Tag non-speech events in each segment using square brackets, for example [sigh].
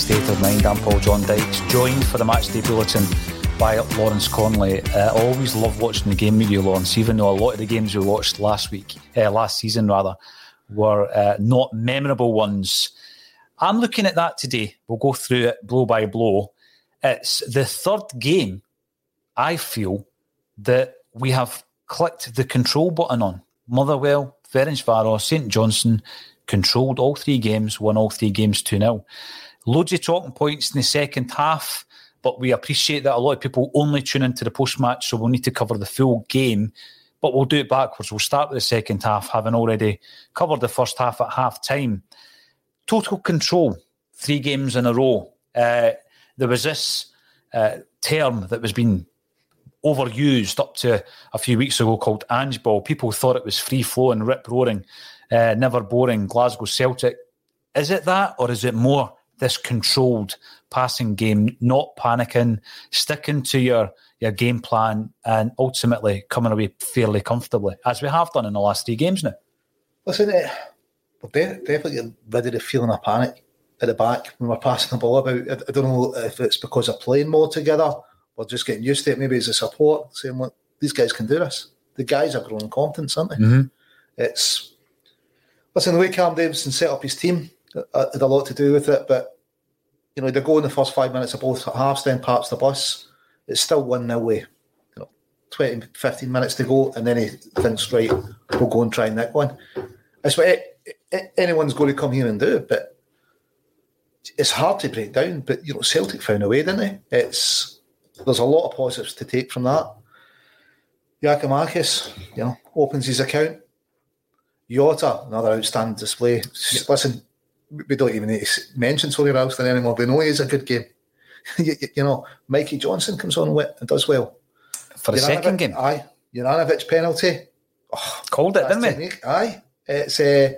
State of Mind. I'm Paul John Dykes, joined for the Matchday Bulletin by Lawrence Connolly. Uh, I always love watching the game with you, Lawrence, even though a lot of the games we watched last week, uh, last season rather, were uh, not memorable ones. I'm looking at that today. We'll go through it blow by blow. It's the third game I feel that we have clicked the control button on. Motherwell, Ferencvaros, St Johnstone controlled all three games, won all three games 2 0. Loads of talking points in the second half, but we appreciate that a lot of people only tune into the post match, so we'll need to cover the full game. But we'll do it backwards. We'll start with the second half, having already covered the first half at half time. Total control, three games in a row. Uh, there was this uh, term that was being overused up to a few weeks ago called Ange Ball. People thought it was free flowing, rip roaring, uh, never boring Glasgow Celtic. Is it that, or is it more this controlled passing game, not panicking, sticking to your your game plan, and ultimately coming away fairly comfortably, as we have done in the last three games now? Listen, uh, we're de- definitely rid of the feeling of panic at the back when we're passing the ball about. I, I don't know if it's because of playing more together. We're just getting used to it. Maybe it's a support saying, "Look, these guys can do this." The guys are growing confidence, aren't they? Mm-hmm. It's listen. The way Cam Davidson set up his team uh, had a lot to do with it. But you know, they go in the first five minutes of both halves, then parks the bus. It's still one nil way. You know, 20, 15 minutes to go, and then he thinks, right, we'll go and try and nick one. That's what anyone's going to come here and do. But it's hard to break down. But you know, Celtic found a way, didn't they? It's there's a lot of positives to take from that. Giakoumakis, you know, opens his account. Jota, another outstanding display. Listen, we don't even need to mention Tony Ralston anymore. We know he's a good game. [laughs] you, you, know, Mikey Johnston comes on with and does well. For the second game? Aye. Juranovic penalty. Oh, Called it, didn't we? Aye. It's, uh,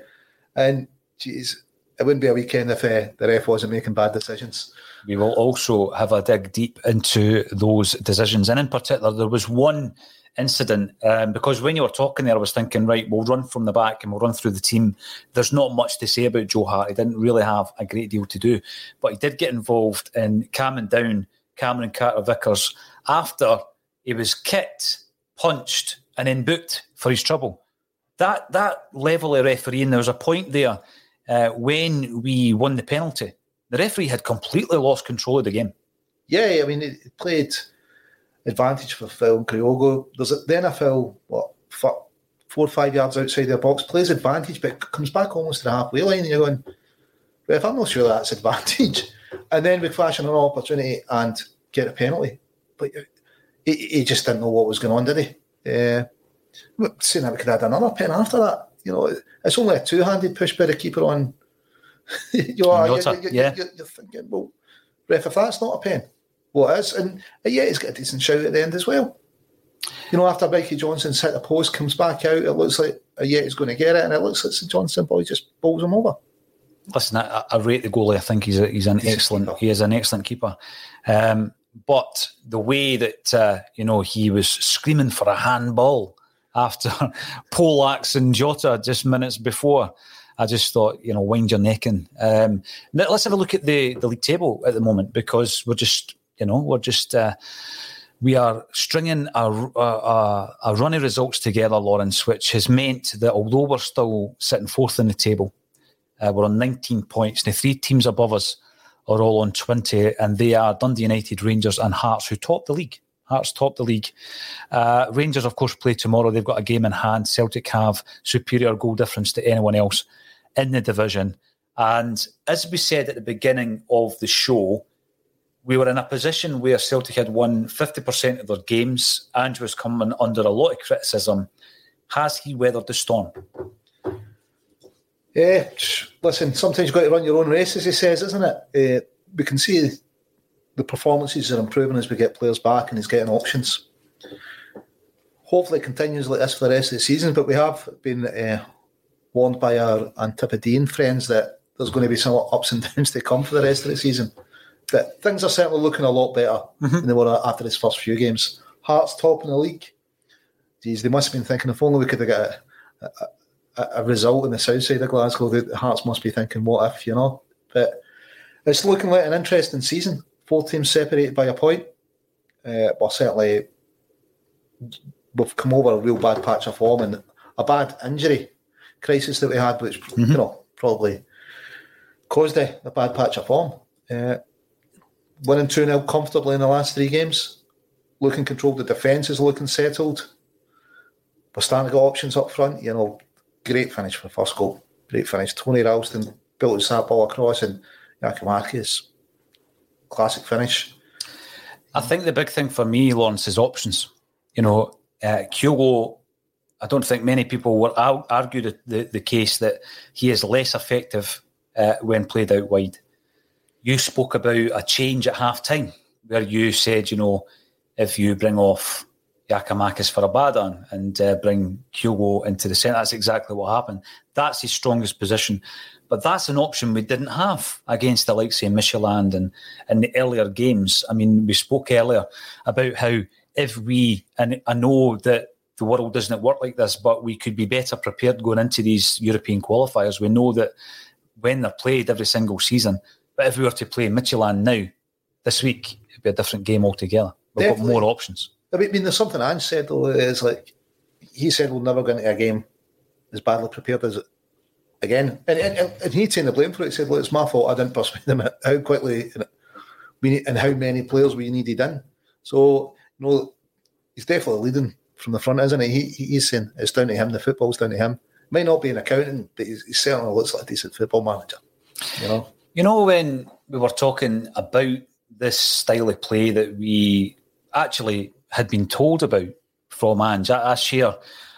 and, geez, it wouldn't be a weekend if uh, the ref wasn't making bad decisions. We will also have a dig deep into those decisions. And in particular, there was one incident um, because when you were talking there, I was thinking, right, we'll run from the back and we'll run through the team. There's not much to say about Joe Hart. He didn't really have a great deal to do, but he did get involved in calming down Cameron Carter Vickers after he was kicked, punched, and then booked for his trouble. That that level of refereeing, there was a point there uh, when we won the penalty. The referee had completely lost control of the game. Yeah, I mean, it played advantage for Phil and Kyogo. There's a, then a Phil, what, four or five yards outside their box, plays advantage, but comes back almost to the halfway line, and you're going, if I'm not sure that's advantage. [laughs] And then we flash an opportunity and get a penalty. But he, he just didn't know what was going on, did he? Uh, saying that we could add another pen after that. You know, it's only a two-handed push by the keeper on. [laughs] you are, you're, you're, yeah. You're, you're, thinking, well, ref, if that's not a pen, what is? And uh, yeah, he's got a decent shout at the end as well. You know, after Mikey Johnston's hit the post, comes back out, it looks like uh, yeah, he's going to get it, and it looks like St Johnstone boy just bowls him over. Listen, I, I, rate the goalie. I think he's a, he's an he's excellent. He is an excellent keeper. Um, but the way that uh, you know he was screaming for a handball after [laughs] Polaks and Jota just minutes before, I just thought, you know, wind your neck in. Um, let's have a look at the, the league table at the moment because we're just, you know, we're just. Uh, we are stringing a, a, a run of results together, Lawrence, which has meant that although we're still sitting fourth in the table, uh, we're on 19 points. The three teams above us are all on 20, and they are Dundee United, Rangers, and Hearts, who top the league. Hearts top the league. Uh, Rangers, of course, play tomorrow. They've got a game in hand. Celtic have superior goal difference to anyone else in the division. And as we said at the beginning of the show, we were in a position where Celtic had won 50% of their games. Andrew was coming under a lot of criticism. Has he weathered the storm? Yeah, listen, sometimes you've got to run your own race, as he says, isn't it? Uh, we can see the performances are improving as we get players back and he's getting options. Hopefully, it continues like this for the rest of the season, but we have been uh, warned by our Antipodean friends that there's going to be some ups and downs to come for the rest of the season. But things are certainly looking a lot better mm-hmm. than they were after his first few games. Hearts top in the league. Geez, they must have been thinking if only we could have got a, a, a result in the south side of Glasgow, the Hearts must be thinking, what if, you know? But it's looking like an interesting season. Four teams separated by a point. Uh, well, certainly we've come over a real bad patch of form and a bad injury crisis that we had, which mm-hmm. you know probably caused a, a bad patch of form. Uh, winning 2 0 comfortably in the last three games, looking controlled. The defence is looking settled. We're starting to get options up front. You know, great finish for the first goal. Great finish. Tony Ralston built his that ball across, and Giakoumakis, classic finish. I think the big thing for me, Lawrence, is options. You know, uh, Kyogo, I don't think many people will argue the, the, the case that he is less effective uh, when played out wide you spoke about a change at half time where you said, you know, if you bring off Giakoumakis for a Abada and uh, bring Kyogo into the centre, that's exactly what happened. That's his strongest position. But that's an option we didn't have against the likes of Midtjylland and in the earlier games. I mean, we spoke earlier about how if we, and I know that the world doesn't work like this, but we could be better prepared going into these European qualifiers. We know that when they're played every single season, but if we were to play Michelin now, this week, it'd be a different game altogether. We've Definitely. got more options. I mean, there's something Ange said, though, is like, he said we'll never go into a game as badly prepared as it again. And, and, and he'd taken the blame for it. He said, well, it's my fault. I didn't persuade them how quickly we need, and how many players we needed in. So, you know, he's definitely leading from the front, isn't he? he he's saying it's down to him. The football's down to him. Might not be an accountant, but he, he certainly looks like a decent football manager. You know. You know when we were talking about this style of play that we actually had been told about from Ange, I, I share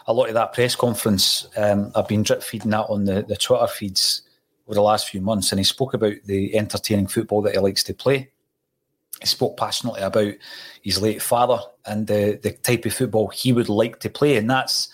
a lot of that press conference. Um, I've been drip feeding that on the, the Twitter feeds over the last few months, and he spoke about the entertaining football that he likes to play. He spoke passionately about his late father and the, the type of football he would like to play, and that's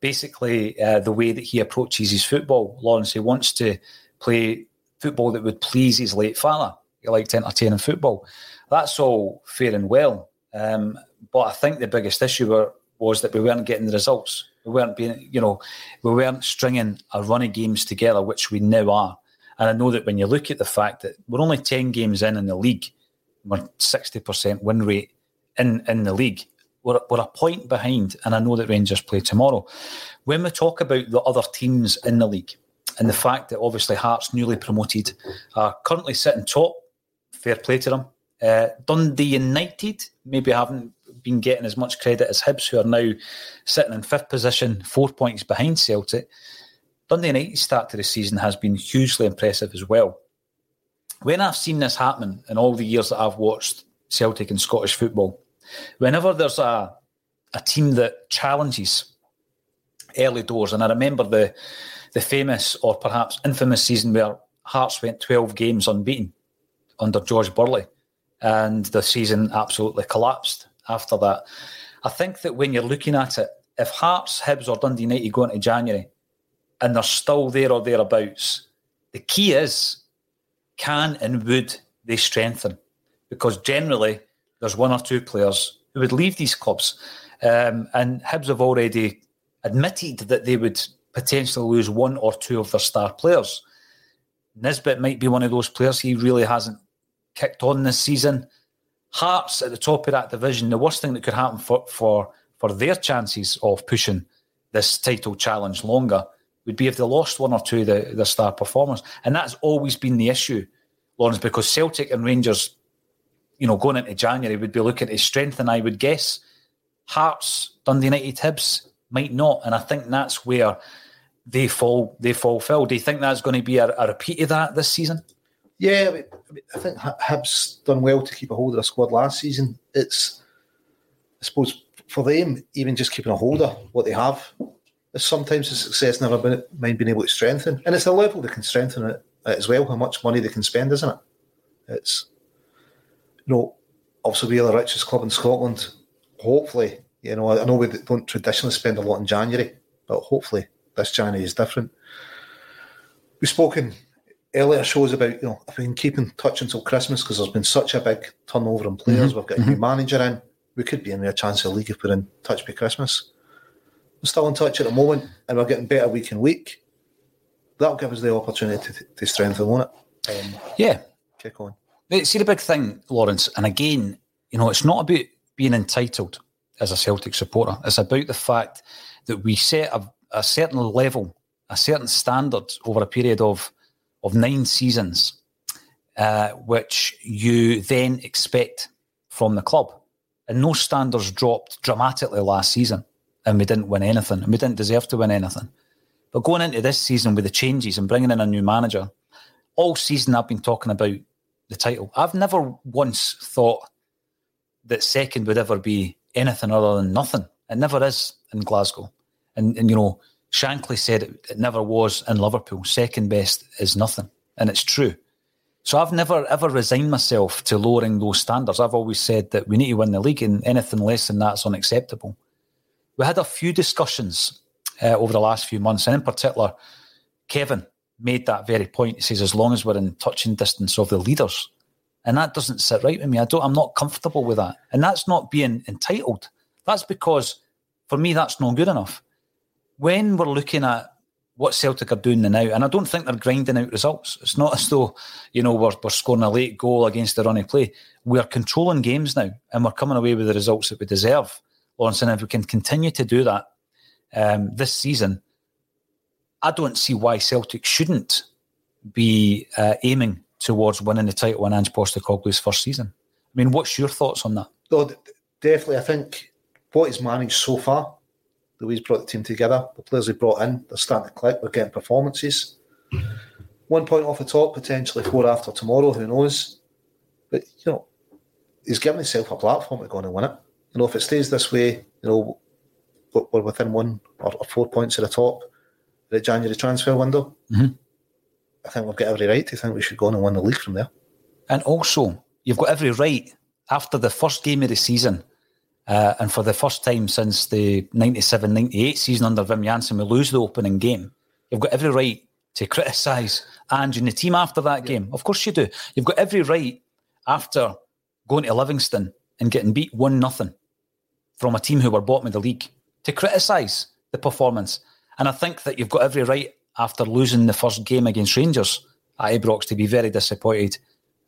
basically uh, the way that he approaches his football. Lawrence, he wants to play football that would please his late father. He liked entertaining football. That's all fair and well, um, but I think the biggest issue were, was that we weren't getting the results. We weren't being, you know, we weren't stringing a run of games together, which we now are. And I know that when you look at the fact that we're only 10 games in in the league, we're 60% win rate in, in the league, we're, we're a point behind. And I know that Rangers play tomorrow. When we talk about the other teams in the league and the fact that obviously Hearts, newly promoted, are currently sitting top, fair play to them. Uh, Dundee United maybe haven't been getting as much credit as Hibs, who are now sitting in fifth position, four points behind Celtic. Dundee United's start to the season has been hugely impressive as well. When I've seen this happen in all the years that I've watched Celtic and Scottish football, whenever there's a a team that challenges early doors, and I remember the the famous or perhaps infamous season where Hearts went 12 games unbeaten under George Burley, and the season absolutely collapsed after that. I think that when you're looking at it, if Hearts, Hibs, or Dundee United go into January and they're still there or thereabouts, the key is can and would they strengthen? Because generally, there's one or two players who would leave these clubs. Um, and Hibs have already admitted that they would potentially lose one or two of their star players. Nisbet might be one of those players. He really hasn't kicked on this season. Hearts at the top of that division, the worst thing that could happen for, for, for their chances of pushing this title challenge longer would be if they lost one or two of the, the star performers. And that's always been the issue, Lawrence, because Celtic and Rangers, you know, going into January would be looking to strengthen, I would guess. Hearts, Dundee United, Hibs might not. And I think that's where they fall they fall foul. Do you think that's going to be a, a repeat of that this season? Yeah, I, mean, I think Hibs done well to keep a hold of the squad last season. It's, I suppose, for them, even just keeping a hold of what they have, is sometimes the success never mind being able to strengthen, and it's the level they can strengthen it as well. How much money they can spend, isn't it? It's you know, obviously we're the richest club in Scotland. Hopefully, you know, I know we don't traditionally spend a lot in January, but hopefully this January is different. We've spoken earlier shows about you know if we can keep in touch until Christmas because there's been such a big turnover in players. Mm-hmm. We've got a new mm-hmm. manager in. We could be in a chance of league if we're in touch by Christmas. We're still in touch at the moment, and we're getting better week in week. That'll give us the opportunity to, to strengthen, won't it? Um, yeah, kick on. See the big thing, Lawrence, and again, you know, it's not about being entitled as a Celtic supporter. It's about the fact that we set a, a certain level, a certain standard over a period of of nine seasons, uh, which you then expect from the club. And those standards dropped dramatically last season, and we didn't win anything, and we didn't deserve to win anything. But going into this season with the changes and bringing in a new manager, all season I've been talking about the title. I've never once thought that second would ever be anything other than nothing. It never is in Glasgow. And, and you know, Shankly said it, it never was in Liverpool. Second best is nothing. And it's true. So I've never ever resigned myself to lowering those standards. I've always said that we need to win the league, and anything less than that's unacceptable. We had a few discussions uh, over the last few months, and in particular, Kevin made that very point. He says, as long as we're in touching distance of the leaders, and that doesn't sit right with me. I don't. I'm not comfortable with that, and that's not being entitled. That's because for me, that's not good enough when we're looking at what Celtic are doing now, and I don't think they're grinding out results. It's not [laughs] as though, you know, we're, we're scoring a late goal against the running play. We're controlling games now, and we're coming away with the results that we deserve. Lawrence, and if we can continue to do that um, this season, I don't see why Celtic shouldn't be uh, aiming towards winning the title in Ange Postecoglou's first season. I mean, what's your thoughts on that? No, definitely. I think what he's managed so far the way he's brought the team together, the players he brought in, they're starting to click, we're getting performances. One point off the top, potentially four after tomorrow, who knows? But, you know, he's given himself a platform to go on and win it. You know, if it stays this way, you know, we're within one or four points at the top the January transfer window. Mm-hmm. I think we've got every right to think we should go on and win the league from there. And also, you've got every right after the first game of the season, uh, and for the first time since the 97 98 season under Wim Jansen, we lose the opening game. You've got every right to criticise Ange and the team after that game. Of course you do. You've got every right after going to Livingston and getting beat 1 nothing from a team who were bottom of the league to criticise the performance. And I think that you've got every right after losing the first game against Rangers at Ibrox to be very disappointed.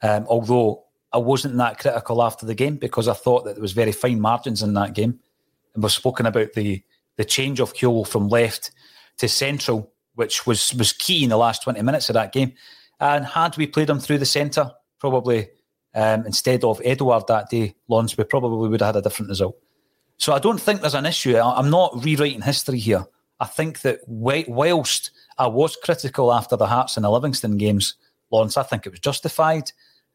Um, although I wasn't that critical after the game because I thought that there was very fine margins in that game. And we've spoken about the the change of Kyogo from left to central, which was was key in the last 20 minutes of that game. And had we played him through the centre, probably um, instead of Edouard that day, Lawrence, we probably would have had a different result. So I don't think there's an issue. I'm not rewriting history here. I think that whilst I was critical after the Hearts and the Livingston games, Lawrence, I think it was justified.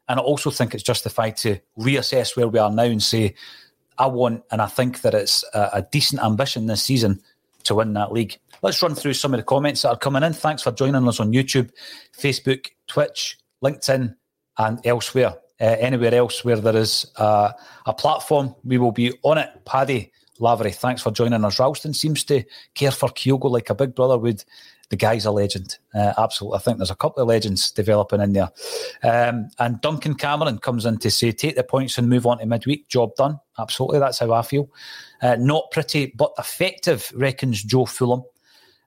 And I also think it's justified to reassess where we are now and say, I want, and I think that it's a, a decent ambition this season to win that league. Let's run through some of the comments that are coming in. Thanks for joining us on YouTube, Facebook, Twitch, LinkedIn, and elsewhere. Uh, anywhere else where there is uh, a platform, we will be on it. Paddy Lavery, thanks for joining us. Ralston seems to care for Kyogo like a big brother would the guy's a legend. Uh, absolutely. I think there's a couple of legends developing in there. Um, and Duncan Cameron comes in to say, take the points and move on to midweek. Job done. Absolutely. That's how I feel. Uh, not pretty, but effective, reckons Joe Fulham.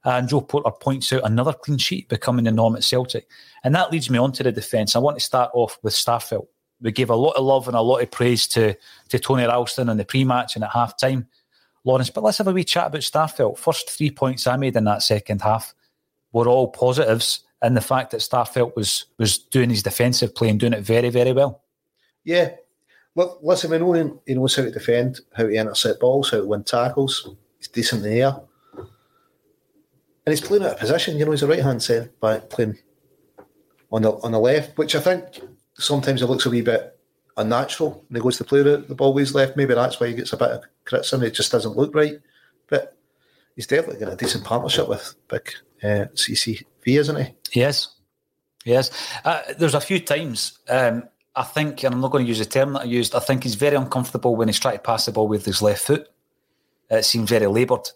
And Joe Porter points out another clean sheet becoming the norm at Celtic. And that leads me on to the defence. I want to start off with Starfelt. We gave a lot of love and a lot of praise to, to Tony Ralston in the pre match and at half time. Lawrence, but let's have a wee chat about Starfelt. First three points I made in that second half were all positives in the fact that Starfelt was was doing his defensive play and doing it very, very well. Yeah. Well, listen, we know he knows how to defend, how to intercept balls, how to win tackles. He's decent in the air. And he's playing out of position. You know, he's a right hand centre back playing on the on the left, which I think sometimes it looks a wee bit unnatural when he goes to play the, the ball with his left. Maybe that's why he gets a bit of criticism. It just doesn't look right. But he's definitely got a decent partnership with Big uh, CCV, isn't he? Yes. Yes. Uh, there's a few times, um, I think, and I'm not going to use the term that I used, I think he's very uncomfortable when he's trying to pass the ball with his left foot. It seems very laboured.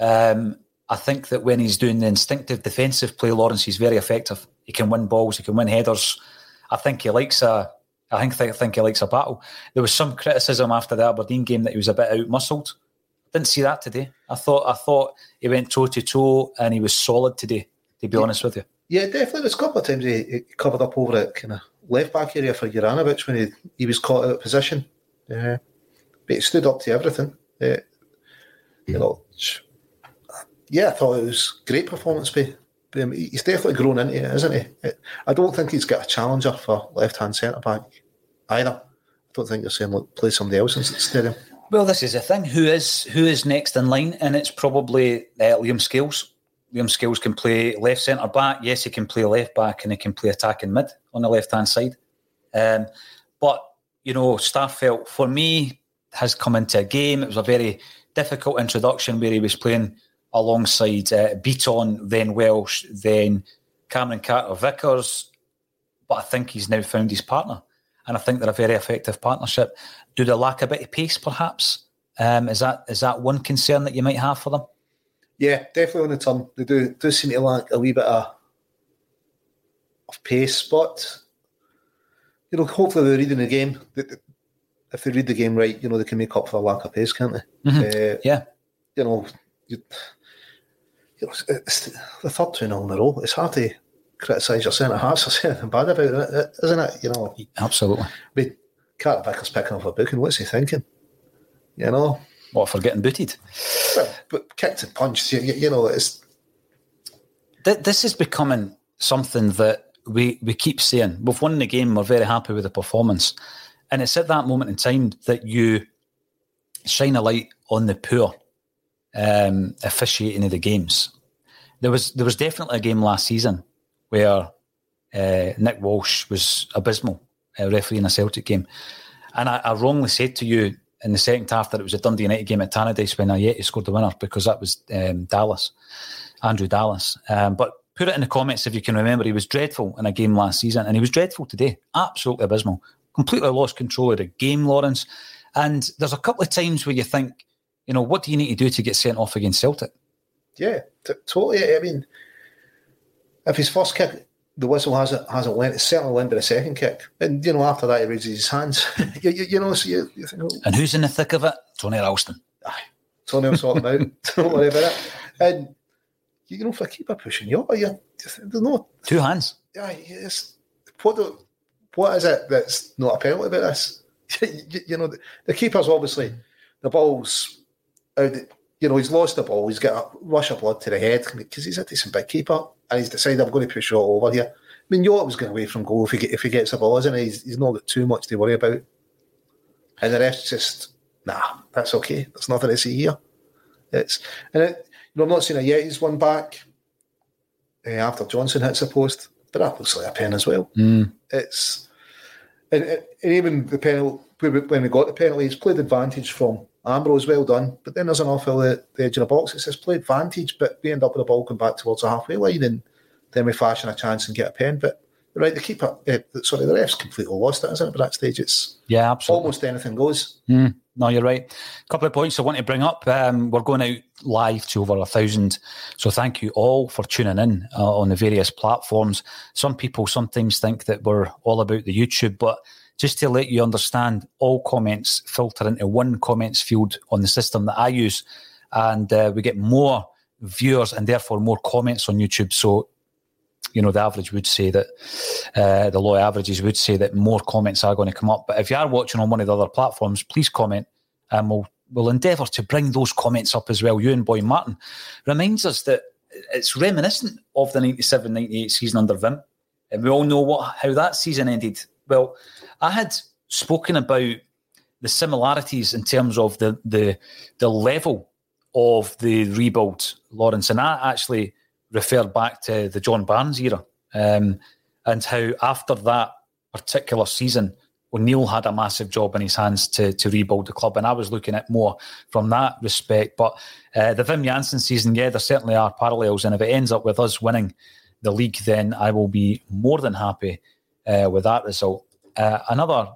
Um, I think that when he's doing the instinctive defensive play, Lawrence, he's very effective. He can win balls, he can win headers. I think he likes a. I think I think he likes a battle. There was some criticism after the Aberdeen game that he was a bit out muscled. Didn't see that today. I thought I thought he went toe to toe and he was solid today. To be yeah. honest with you. Yeah, definitely. There's a couple of times he, he covered up over it, kind of left back area for Juranovic when he, he was caught out of position. Yeah, but he stood up to everything. Uh, yeah. You know, yeah, I thought it was great performance by, by him. He's definitely grown into it, isn't he? I don't think he's got a challenger for left hand centre back either. I don't think they're saying look, play somebody else instead of him. Well, this is the thing. Who is who is next in line? And it's probably uh, Liam Scales. Liam Scales can play left centre back. Yes, he can play left back and he can play attacking mid on the left hand side. Um, but you know, Starfelt for me has come into a game. It was a very difficult introduction where he was playing alongside uh, Bitton, then Welsh, then Cameron Carter Vickers. But I think he's now found his partner and I think they're a very effective partnership. Do they lack a bit of pace, perhaps? Um, is that is that one concern that you might have for them? Yeah, definitely on the turn. They do do seem to lack a wee bit of of pace, but you know, hopefully they're reading the game. If they read the game right, you know, they can make up for a lack of pace, can't they? Mm-hmm. Uh, yeah. You know, you, you know, it's the third two in a row. It's hard to criticise your centre halves or say anything bad about it, isn't it? You know, absolutely. But Carter Vickers picking up a book, and what's he thinking? You know, what for getting booted? Well, but kicked and punched. You, you know, it's this is becoming something that we we keep saying. We've won the game. We're very happy with the performance, and it's at that moment in time that you shine a light on the poor um, officiating of the games. There was there was definitely a game last season where uh, Nick Walsh was abysmal uh, refereeing a Celtic game, and I, I, wrongly said to you in the second half that it was a Dundee United game at Tannadice when Ajeti scored the winner because that was um, Dallas, Andrew Dallas. Um, but put it in the comments if you can remember. He was dreadful in a game last season, and he was dreadful today. Absolutely abysmal. Completely lost control of the game, Lawrence. And there's a couple of times where you think, you know, what do you need to do to get sent off against Celtic? Yeah, t- totally. I mean, if his first kick, the whistle hasn't hasn't went, it's certainly went to the second kick. And, you know, after that, he raises his hands. [laughs] you, you, you, know, so you, you think, oh. And who's in the thick of it? Tony Ralston. Aye. Tony will sort him out. [laughs] Don't worry about it. And, you know, for a keeper pushing you, are you there's no. Two hands. Yeah, yes. What, what is it that's not a penalty about this? [laughs] you, you, know, the, the, keeper's obviously the ball's out. You know, he's lost the ball. He's got a rush of blood to the head because he's a decent big keeper, and he's decided I'm going to push it over here. I mean, Jota was going away from goal if he if he gets the ball, isn't he? He's, he's not got too much to worry about, and the rest just nah. That's okay. There's nothing to see here. It's and it, you know, I'm not saying a Yetis one back uh, after Johnston hits a post, but that looks like a pen as well. Mm. It's and, and, even the penalty when we got the penalty, it's played advantage from Ambrose, well done. But then there's an awful at the edge of the box. It says play advantage, but we end up with the ball come back towards the halfway line, and then we fashion a chance and get a pen. But right, the keeper, uh, sorry, the ref's completely lost it, isn't it? By that stage, it's yeah, absolutely. almost anything goes. Mm, no, you're right. A couple of points I want to bring up. Um, we're going out live to over a thousand, so thank you all for tuning in uh, on the various platforms. Some people sometimes think that we're all about the YouTube, but just to let you understand, all comments filter into one comments field on the system that I use, and uh, we get more viewers and therefore more comments on YouTube. So, you know, the average would say that uh, the low averages would say that more comments are going to come up. But if you are watching on one of the other platforms, please comment, and we'll we'll endeavour to bring those comments up as well. You and Boy Martin reminds us that it's reminiscent of the 97-98 season under Wim. And we all know what how that season ended. Well, I had spoken about the similarities in terms of the the the level of the rebuild, Lawrence, and I actually referred back to the John Barnes era um, and how after that particular season, O'Neill had a massive job in his hands to to rebuild the club, and I was looking at more from that respect. But uh, the Wim Jansen season, yeah, there certainly are parallels, and if it ends up with us winning the league, then I will be more than happy uh, with that result. Uh, another.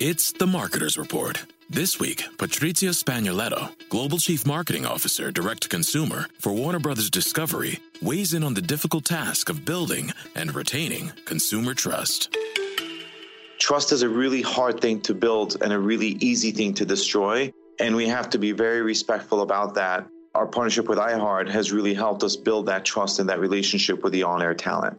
It's the Marketer's Report. This week, Patrizio Spagnoletto, Global Chief Marketing Officer, Direct to Consumer for Warner Brothers Discovery, weighs in on the difficult task of building and retaining consumer trust. Trust is a really hard thing to build and a really easy thing to destroy. And we have to be very respectful about that. Our partnership with iHeart has really helped us build that trust and that relationship with the on air talent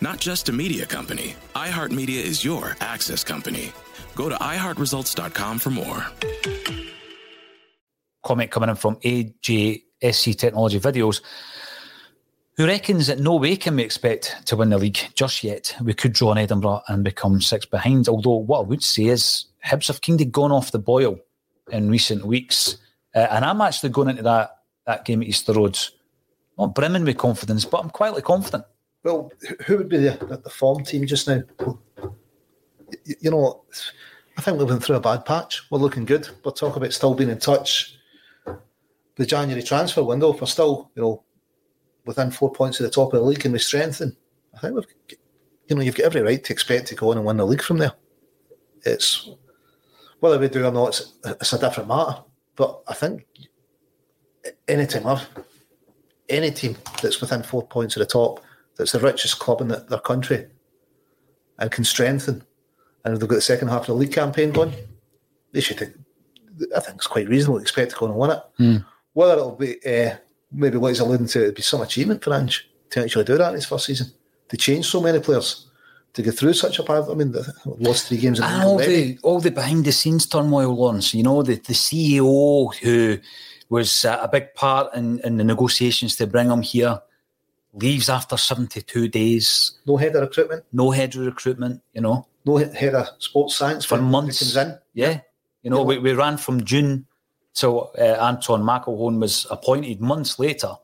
Not just a media company, iHeartMedia is your access company. Go to iHeartResults.com for more. Comment coming in from AJSC Technology Videos, who reckons that no way can we expect to win the league just yet. We could draw in Edinburgh and become six behind. Although what I would say is Hibs have kind of gone off the boil in recent weeks, uh, and I'm actually going into that that game at Easter Roads not brimming with confidence, but I'm quietly confident. Well, who would be the, the form team just now? You, know, I think we went through a bad patch. We're looking good. We're talking about still being in touch. The January transfer window, if we're still, you know, within four points of the top of the league and we strengthen. I think we've, you know, you've got every right to expect to go on and win the league from there. It's whether we do or not, it's, it's a different matter. But I think any team, any team that's within four points of the top that's the richest club in the, their country and can strengthen. And if they've got the second half of the league campaign going, they should think, I think it's quite reasonable to expect to go and win it. Mm. Whether it'll be uh, maybe what he's alluding to, it'll be some achievement for Ange. to actually do that in his first season. To change so many players, to go through such a path. I mean, the, lost three games. And all the all the behind the scenes turmoil, Lawrence. You know, the the CEO who was uh, a big part in, in the negotiations to bring him here leaves after 72 days. No head of recruitment. No head of recruitment, you know. No head of sports science for months. Comes in. Yeah. You know, we, we ran from June till uh, Anton McElhone was appointed months later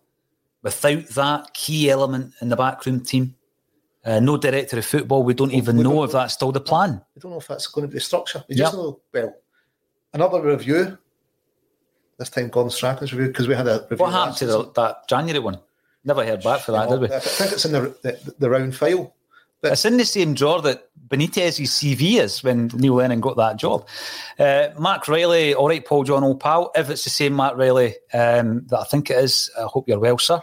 without that key element in the backroom team. Uh, no director of football. We don't even we know don't, if that's still the plan. We don't know if that's going to be the structure. We just know, well, another review. This time Gordon Strachan's review because we had a What happened to the, that January one? Never heard back for that, did we? I think it's in the, the, the round file. But it's in the same drawer that Benitez's CV is when Neil Lennon got that job. Uh, Mark Riley, all right, Paul John, old pal. If it's the same Mark Riley um, that I think it is, I hope you're well, sir.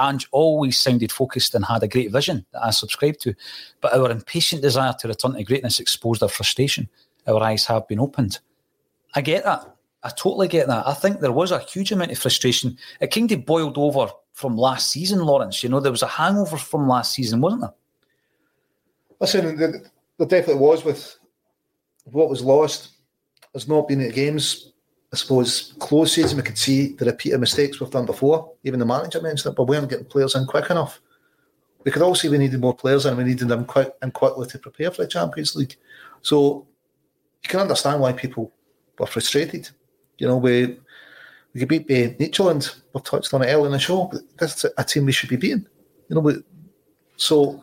Ange always sounded focused and had a great vision that I subscribed to. But our impatient desire to return to greatness exposed our frustration. Our eyes have been opened. I get that. I totally get that. I think there was a huge amount of frustration. It kind of boiled over from last season, Lawrence. You know, there was a hangover from last season, wasn't there? Listen, there, there definitely was with what was lost. There's not been games. I suppose close season we could see the repeated mistakes we've done before. Even the manager mentioned it, but we weren't getting players in quick enough. We could all see we needed more players and we needed them quick and quickly to prepare for the Champions League. So you can understand why people were frustrated. You know, we we could beat uh, Midtjylland. We touched on it earlier in the show. But that's a team we should be beating. You know, we, so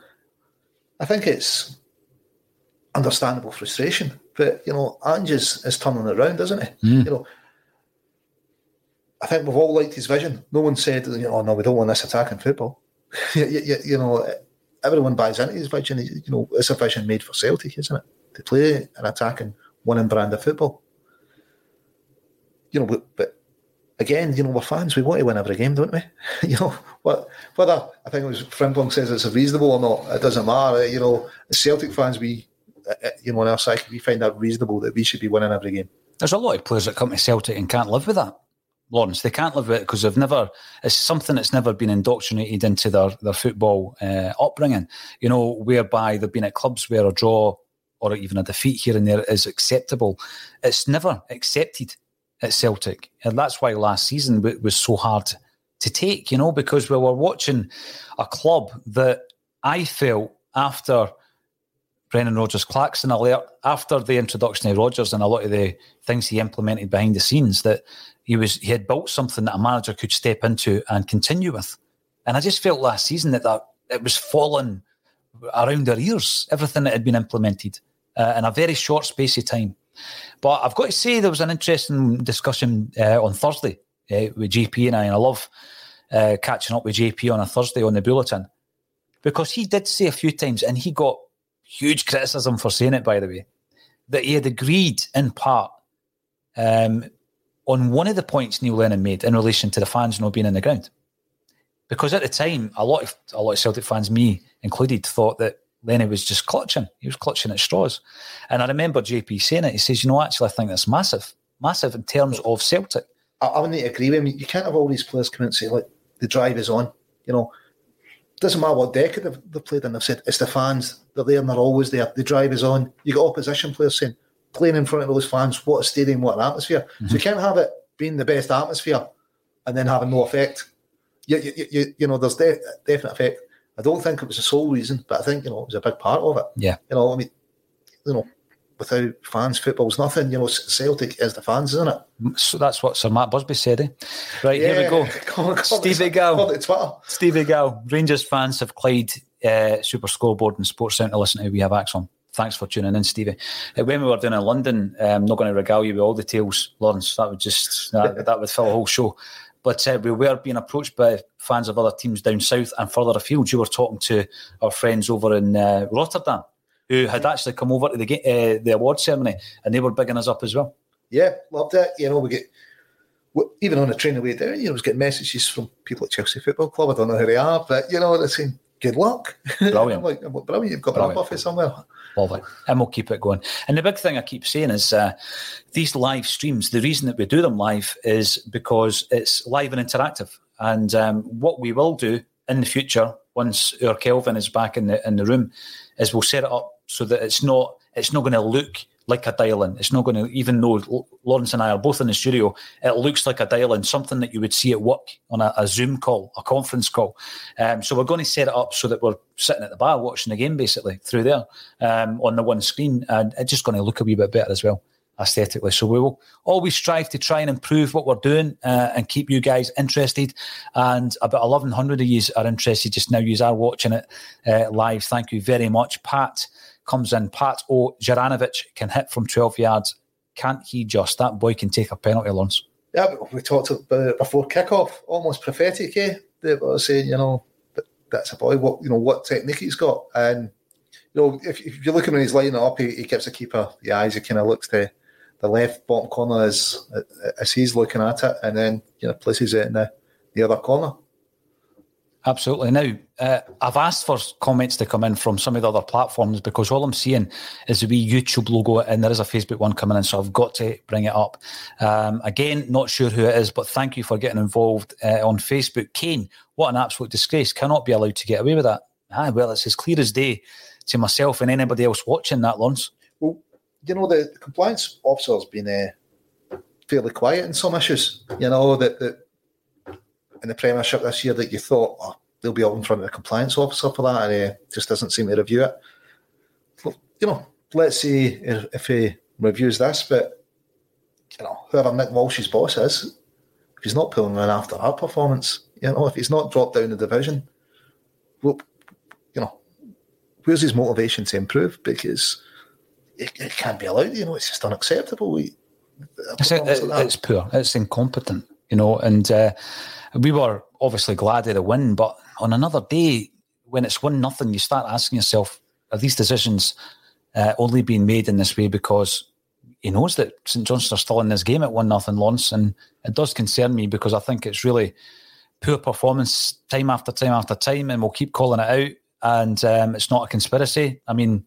I think it's understandable frustration. But you know, Ange is, is turning it around, isn't he? Mm. You know, I think we've all liked his vision. No one said, you know, oh, no, we don't want this attacking football. [laughs] you, you, you, know, everyone buys into his vision. You know, it's a vision made for Celtic, isn't it? To play an attacking, winning brand of football. You know, but, but again, you know, we're fans. We want to win every game, don't we? [laughs] you know, what whether I think it was Frimpong says it's reasonable or not, it doesn't matter. You know, Celtic fans, we, uh, uh, you know, on our side, we find that reasonable that we should be winning every game. There's a lot of players that come to Celtic and can't live with that. Lawrence, they can't live with it because they've never. It's something that's never been indoctrinated into their their football uh, upbringing. You know, whereby they've been at clubs where a draw or even a defeat here and there is acceptable. It's never accepted at Celtic. And that's why last season was so hard to take, you know, because we were watching a club that I felt after Brendan Rodgers Clarkson alert, after the introduction of Rodgers and a lot of the things he implemented behind the scenes, that he was he had built something that a manager could step into and continue with. And I just felt last season that, that it was falling around our ears, everything that had been implemented uh, in a very short space of time. But I've got to say, there was an interesting discussion uh, on Thursday uh, with JP and I, and I love uh, catching up with JP on a Thursday on the bulletin because he did say a few times, and he got huge criticism for saying it, by the way, that he had agreed in part um, on one of the points Neil Lennon made in relation to the fans not being in the ground. Because at the time, a lot of a lot of Celtic fans, me included, thought that Lenny was just clutching. He was clutching at straws. And I remember JP saying it. He says, you know, actually, I think that's massive, massive in terms of Celtic. I, I wouldn't agree with him. You can't have all these players come in and say, like, the drive is on. You know, doesn't matter what decade they've, they've played in. They've said, it's the fans. They're there and they're always there. The drive is on. You got opposition players saying, playing in front of those fans, what a stadium, what an atmosphere. Mm-hmm. So you can't have it being the best atmosphere and then having no effect. You, you, you, you know, there's de- definite effect. I don't think it was the sole reason, but I think you know it was a big part of it. Yeah, you know, I mean, you know, without fans, football's nothing. You know, Celtic is the fans, isn't it? So that's what Sir Matt Busby said. Eh? Right yeah. here we go. [laughs] Stevie Gow. Stevie Gow. Rangers fans have Clyde uh, Super Scoreboard and Sports Centre listen to. We have ACSOM. Thanks for tuning in, Stevie. Uh, when we were doing in London, I'm um, not going to regale you with all the tales, Lawrence. That would just that, that would fill a whole show. But uh, we were being approached by fans of other teams down south and further afield. You were talking to our friends over in uh, Rotterdam who had actually come over to the uh, the award ceremony and they were bigging us up as well. Yeah, loved it. You know, we get even on the train away there, you know, I was getting messages from people at Chelsea Football Club. I don't know who they are, but you know, they're saying good luck. [laughs] Brilliant. like, brilliant. You've got Brilliant. an office somewhere. And we'll keep it going. And the big thing I keep saying is uh, these live streams, the reason that we do them live is because it's live and interactive. And um, what we will do in the future, once our Kelvin is back in the in the room is we'll set it up so that it's not it's not going to look like a dial in. It's not going to, even though Lawrence and I are both in the studio, it looks like a dial in, something that you would see at work on a, a Zoom call, a conference call. Um, so we're going to set it up so that we're sitting at the bar watching the game basically through there um, on the one screen, and it's just going to look a wee bit better as well aesthetically. So we will always strive to try and improve what we're doing uh, and keep you guys interested. And about 1,100 of you are interested just now. You are watching it uh, live. Thank you very much. Pat comes in. Pat O. Juranovic can hit from 12 yards. Can't he just? That boy can take a penalty, Lawrence. Yeah, we talked about it before kickoff. Almost prophetic, eh? They were saying, you know, that's a boy. What you know, what technique he's got, and you know, if, if you look at he's lining up, he, he gives the keeper the eyes. He kind of looks to the left bottom corner as as he's looking at it, and then you know places it in the, the other corner. Absolutely. Now, uh, I've asked for comments to come in from some of the other platforms because all I'm seeing is the wee YouTube logo and there is a Facebook one coming in, so I've got to bring it up. Um, again, not sure who it is, but thank you for getting involved uh, on Facebook. Kane, what an absolute disgrace. Cannot be allowed to get away with that. Ah, well, it's as clear as day to myself and anybody else watching that, Lawrence. Well, you know, the compliance officer's been uh, fairly quiet in some issues. You know, that, that in the Premiership this year that you thought oh, they'll be out in front of the compliance officer for that, and uh, just doesn't seem to review it. Well, you know, let's see if, if he reviews this, but you know, whoever Nick Walsh's boss is, if he's not pulling in after our performance, you know, if he's not dropped down the division, well, you know, where's his motivation to improve? Because it, it can't be allowed. You know, it's just unacceptable. We, it's, it, it's poor. It's incompetent. You know, and. Uh, we were obviously glad of the win, but on another day, when it's one nothing, you start asking yourself, are these decisions uh, only being made in this way because he knows that St Johnstone are still in this game at one nothing Lawrence, and it does concern me because I think it's really poor performance time after time after time, and we'll keep calling it out. And um, it's not a conspiracy. I mean,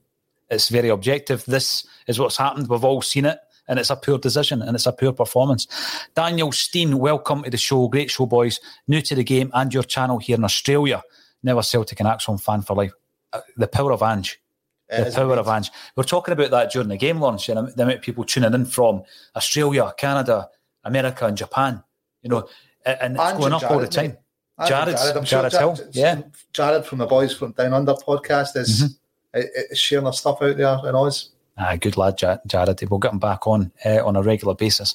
it's very objective. This is what's happened. We've all seen it and it's a poor decision and it's a poor performance. Daniel Steen, welcome to the show. Great show, boys. New to the game and your channel here in Australia. Now a Celtic and ACSOM fan for life. Uh, the power of Ange. The power amazing. of Ange. We're talking about that during the game launch and the amount of people tuning in from Australia, Canada, America, and Japan. You know, and it's going up Jared, all the time. Jared, Jared, Jared, Hill, yeah. Jared from the Boys from Down Under podcast is, mm-hmm. is sharing their stuff out there in Oz. Ah, good lad, Jared. We'll get him back on uh, on a regular basis.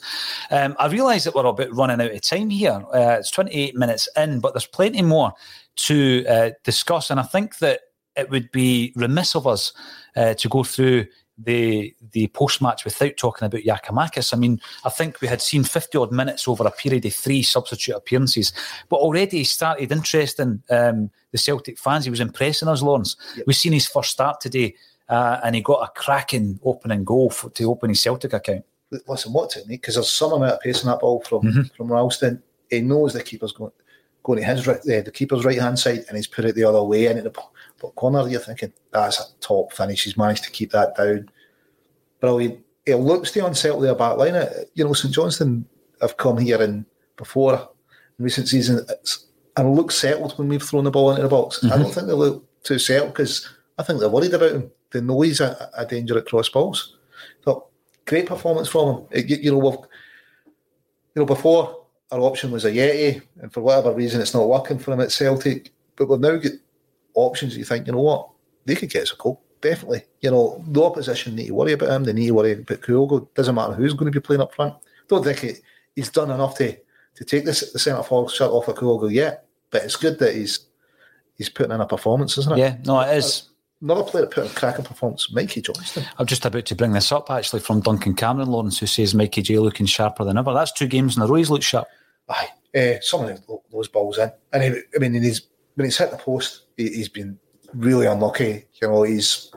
Um, I realise that we're a bit running out of time here. Uh, it's 28 minutes in, but there's plenty more to uh, discuss. And I think that it would be remiss of us uh, to go through the the post match without talking about Giakoumakis. I mean, I think we had seen 50 odd minutes over a period of three substitute appearances, but already he started interesting um, the Celtic fans. He was impressing us, Lawrence. Yep. We've seen his first start today uh, and he got a cracking opening goal for, to open his Celtic account. Listen, what technique? Because there's some amount of pace in that ball from mm-hmm. from Ralston. He knows the keeper's going going to his right, uh, the keeper's right hand side, and he's put it the other way into the but corner. You're thinking that's a top finish. He's managed to keep that down. Brilliant. It looks to unsettle their back line. Uh, you know, St Johnstone have come here and before in recent seasons and look settled when we've thrown the ball into the box. Mm-hmm. I don't think they look too settled because I think they're worried about him they noise a, a danger at cross balls. So great performance from him. You, you, know, we've, you know, before our option was Ajeti, and for whatever reason it's not working for him at Celtic. But we've now got options. You think, you know what, they could get us a goal. Definitely. You know, the opposition need to worry about him. They need to worry about Kyogo. Doesn't matter who's going to be playing up front. Don't think he, he's done enough to to take this the centre forward shut off of Kyogo yet. But it's good that he's he's putting in a performance, isn't it? Yeah, no, it is. Another player that put in a cracking performance, Mikey Johnston. I'm just about to bring this up actually from Duncan Cameron Lawrence, who says Mikey J looking sharper than ever. That's two games in a row he's looked sharp. Aye, uh, some of those balls in, and he, I mean, he's when he's hit the post, he, has been really unlucky. You know, he's,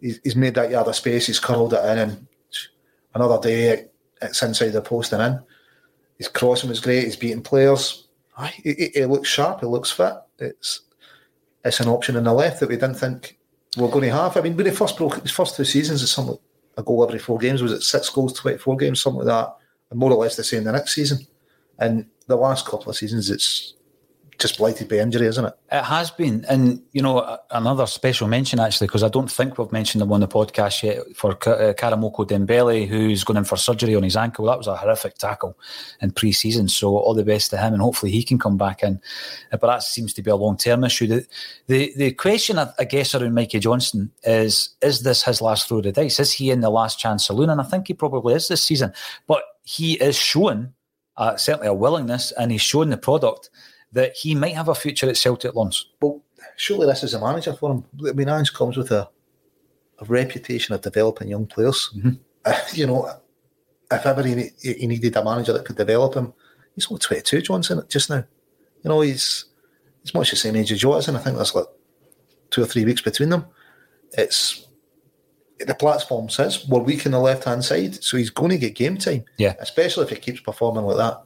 he's he's made that yard of space, he's curled it in, and another day it's inside the post and in. His crossing was great. He's beating players. Aye, he, he looks sharp. He looks fit. It's it's an option in the left that we didn't think we're going to have. I mean, when he first broke his first two seasons, it's something a goal every four games. Was it six goals, twenty four games, something like that, and more or less the same the next season. And the last couple of seasons, it's just blighted by injury, isn't it? It has been, and you know another special mention actually because I don't think we've mentioned him on the podcast yet for uh, Karamoko Dembele, who's going in for surgery on his ankle. That was a horrific tackle in pre-season, so all the best to him, and hopefully he can come back in. But that seems to be a long-term issue. The the, the question I, guess around Mikey Johnston is: Is this his last throw of the dice? Is he in the last chance saloon? And I think he probably is this season, but he is showing uh, certainly a willingness, and he's showing the product that he might have a future at Celtic Lawrence. Well, surely this is a manager for him. I mean, Ange comes with a, a reputation of developing young players. Mm-hmm. Uh, you know, if ever he, he, needed a manager that could develop him, he's only 22, Johnston, just now. You know, he's he's much the same age as and I think there's like two or three weeks between them. It's the platform says we're weak in the left hand side, so he's going to get game time. Yeah, especially if he keeps performing like that.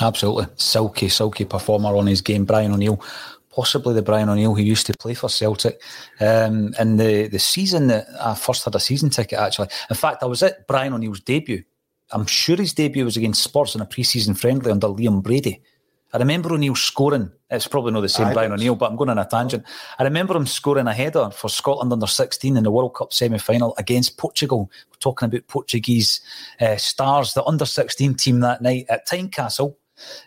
Absolutely. Silky, silky performer on his game. Brian O'Neill, possibly the Brian O'Neill who used to play for Celtic. Um, in the, the season that I first had a season ticket, actually. In fact, I was at Brian O'Neill's debut. I'm sure his debut was against Spurs in a pre season friendly under Liam Brady. I remember O'Neill scoring. It's probably not the same I Brian O'Neill, but I'm going on a tangent. I remember him scoring a header for Scotland under 16 in the World Cup semi final against Portugal. We're talking about Portuguese uh, stars, the under 16 team that night at Tynecastle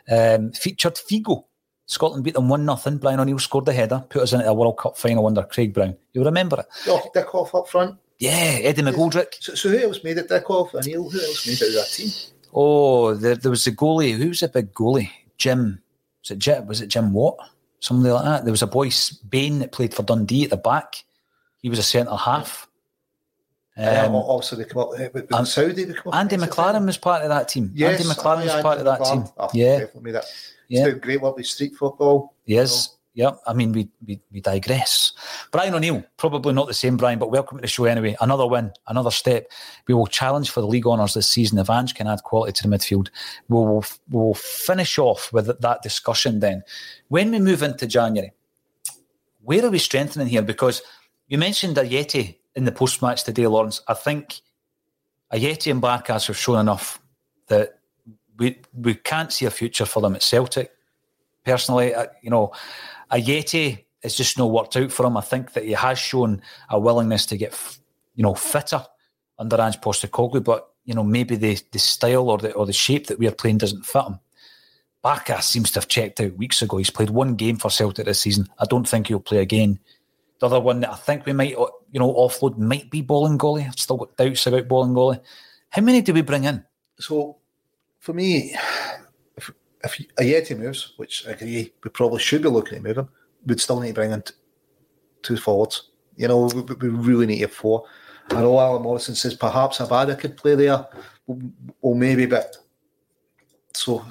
um, featured Figo. Scotland beat them 1 0. Brian O'Neill scored the header, put us into a World Cup final under Craig Brown. You'll remember it. Oh, Dickov up front. Yeah, Eddie McGoldrick. So, so, who else made it? Dickov, O'Neill. Who else made it that team? Oh, there, there was the goalie. Who was a big goalie? Jim. Was it Jim? Was it Jim Watt? Somebody like that. There was a boy Bain that played for Dundee at the back. He was a centre half. Um, also, they come up with and, Saudi. They come up Andy McLaren was part of that team. Yes, Andy McLaren was part of that McLaren. team. Oh, yeah, definitely that. Yeah, Still great work with street football. Yes. Yeah, I mean, we, we we digress. Brian O'Neill, probably not the same Brian, but welcome to the show anyway. Another win, another step. We will challenge for the league honours this season if Ange can add quality to the midfield. We will we'll finish off with that discussion then. When we move into January, where are we strengthening here? Because you mentioned Ajeti in the post match today, Lawrence. I think Ajeti and Barkas have shown enough that we we can't see a future for them at Celtic. Personally, uh, you know, Ajeti has just not worked out for him. I think that he has shown a willingness to get, you know, fitter under Ange Postecoglou, but you know maybe the the style or the or the shape that we are playing doesn't fit him. Barkas seems to have checked out weeks ago. He's played one game for Celtic this season. I don't think he'll play again. The other one that I think we might, you know, offload might be Bolingoli. I've still got doubts about Bolingoli. How many do we bring in? So, for me, if, if Ajeti moves, which I agree, we probably should be looking at moving, we'd still need to bring in t- two forwards. You know, we, we really need a four. I know Alan Morrison says perhaps Abada could play there, or maybe, but so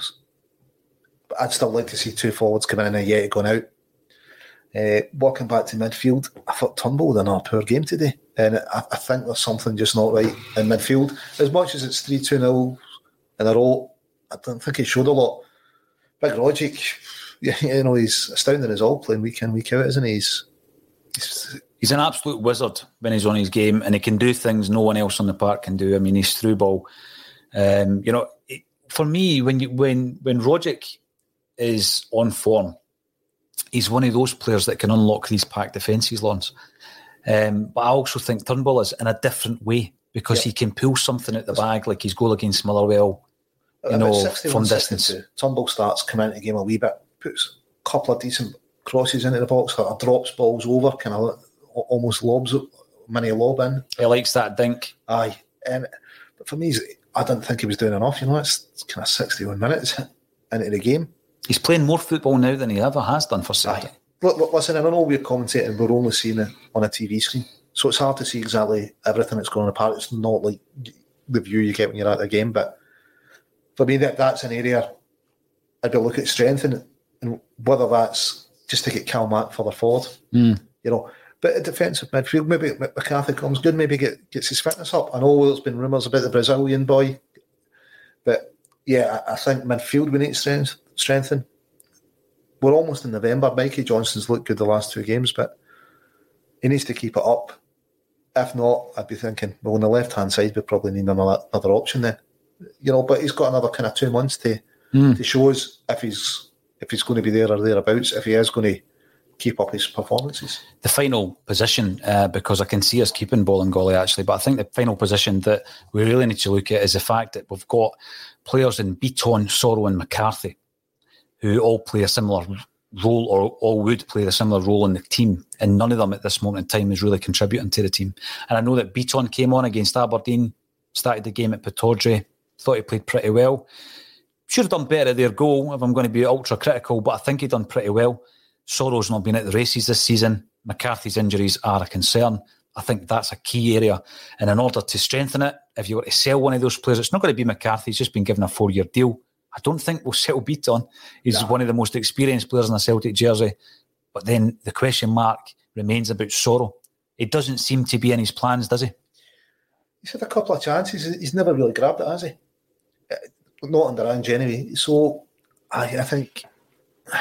I'd still like to see two forwards coming in and yet going out. Uh, walking back to midfield, I thought Turnbull did a poor game today, and I, I, think there's something just not right in midfield. As much as it's three two 0 in a row, I don't think he showed a lot. Big Rogic, [laughs] you know, he's astounding as all playing week in week out, isn't he? He's, he's he's an absolute wizard when he's on his game, and he can do things no one else on the park can do. I mean, he's through ball. Um, you know, it, for me, when you when when Rogic is on form, he's one of those players that can unlock these packed defences, Lawrence. Um, but I also think Turnbull is in a different way because he can pull something at the bag, like his goal against Motherwell, you About know, from distance. Turnbull starts coming into the game a wee bit, puts a couple of decent crosses into the box, of drops balls over, kind of almost lobs mini lob in. He likes that dink. Aye. Um, but for me, I didn't think he was doing enough. You know, it's, it's kind of 61 minutes [laughs] into the game. He's playing more football now than he ever has done for Celtic. Look, look, listen, I know we're commentating, we're only seeing it on a TV screen. So it's hard to see exactly everything that's going on apart. It's not like the view you get when you're at the game. But for me, that that's an area I'd be looking at strengthening, and whether that's just to get Calmac further forward, mm. you know. But a defensive midfield, maybe McCarthy comes good, maybe get, gets his fitness up. I know there's been rumours about the Brazilian boy, but yeah, I, I think midfield we need strength, strengthen. We're almost in November. Mikey Johnston's looked good the last two games, but he needs to keep it up. If not, I'd be thinking, well, on the left hand side, we probably need another, another option there. You know, but he's got another kind of two months to Mm. to show us if he's if he's going to be there or thereabouts, if he is going to keep up his performances. The final position, uh, because I can see us keeping Bolingoli actually, but I think the final position that we really need to look at is the fact that we've got players in Bitton, Soro, and McCarthy who all play a similar role or all would play a similar role in the team, and none of them at this moment in time is really contributing to the team. And I know that Bitton came on against Aberdeen, started the game at Pittodrie, thought he played pretty well. Should have done better at their goal if I'm going to be ultra critical, but I think he done pretty well. Soro's not been at the races this season. McCarthy's injuries are a concern. I think that's a key area. And in order to strengthen it, if you were to sell one of those players, it's not going to be McCarthy. He's just been given a four year deal. I don't think we'll sell Bitton. He's one of the most experienced players in a Celtic jersey. But then the question mark remains about Soro. It doesn't seem to be in his plans, does he? He's had a couple of chances. He's never really grabbed it, has he? Uh, not under Ange anyway. So I, I think [sighs]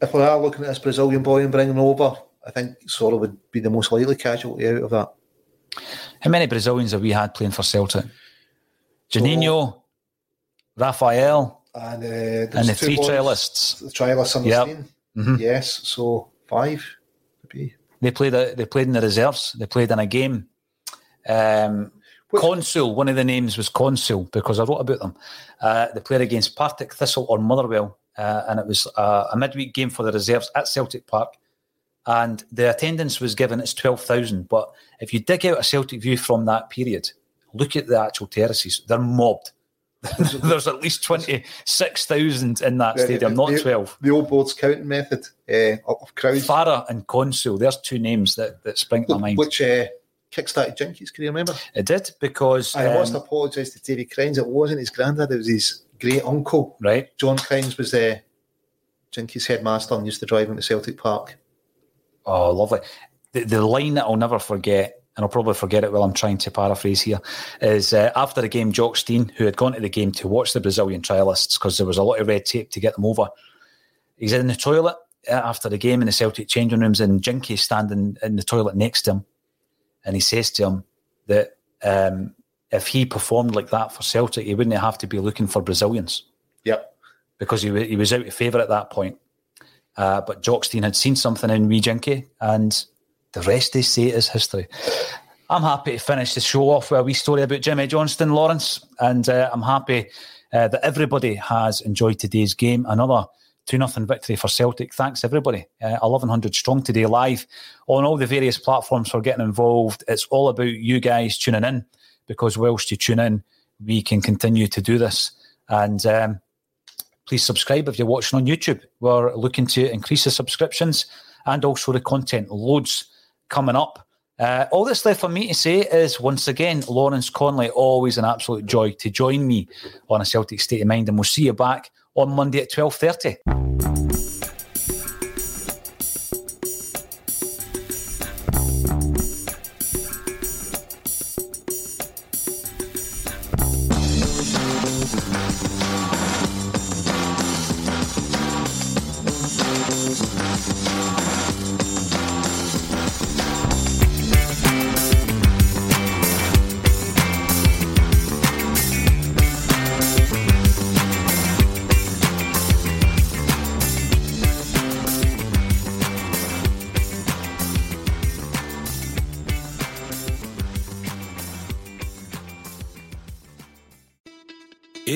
if we are looking at this Brazilian boy and bringing him over, I think Soro would be the most likely casualty out of that. How many Brazilians have we had playing for Celtic? Juninho, Rafael, and, uh, and the three trialists. The trialists on the Yep. scene. Mhm. Yes, so five. They played. A, they played in the reserves. They played in a game. Um, Consul. One of the names was Consul because I wrote about them. Uh, they played against Partick Thistle or Motherwell, uh, and it was uh, a midweek game for the reserves at Celtic Park. And the attendance was given as twelve thousand. But if you dig out a Celtic view from that period, look at the actual terraces. They're mobbed. [laughs] There's at least twenty six thousand in that Yeah, stadium, the- not the- twelve. The old boards counting method uh, of crowds. Farah and Consul. There's two names that, that spring to my mind. Which uh, kickstarted Jinkies, can you remember? It did because I must um, apologise to Terry Crines. It wasn't his granddad, it was his great uncle. Right. John Crines was the Jinkies headmaster and used to drive him to Celtic Park. Oh, lovely. The, the line that I'll never forget, and I'll probably forget it while I'm trying to paraphrase here, is uh, after the game, Jock Stein, who had gone to the game to watch the Brazilian trialists because there was a lot of red tape to get them over, he's in the toilet uh, after the game in the Celtic changing rooms, and Jinky's standing in the toilet next to him. And he says to him that um, if he performed like that for Celtic, he wouldn't have to be looking for Brazilians. Yep. Because he, he was out of favour at that point. Uh, but Jock Stein had seen something in wee Jinky, and the rest they say is history. I'm happy to finish the show off with a wee story about Jimmy Johnstone, Lawrence, and uh, I'm happy uh, that everybody has enjoyed today's game. Another 2 0 victory for Celtic. Thanks, everybody. Uh, 1100 strong today, live on all the various platforms for getting involved. It's all about you guys tuning in because whilst you tune in, we can continue to do this. And um, please subscribe if you're watching on YouTube. We're looking to increase the subscriptions and also the content. Loads coming up. Uh, all that's left for me to say is once again, Lawrence Connolly, always an absolute joy to join me on a Celtic State of Mind, and we'll see you back on Monday at twelve thirty.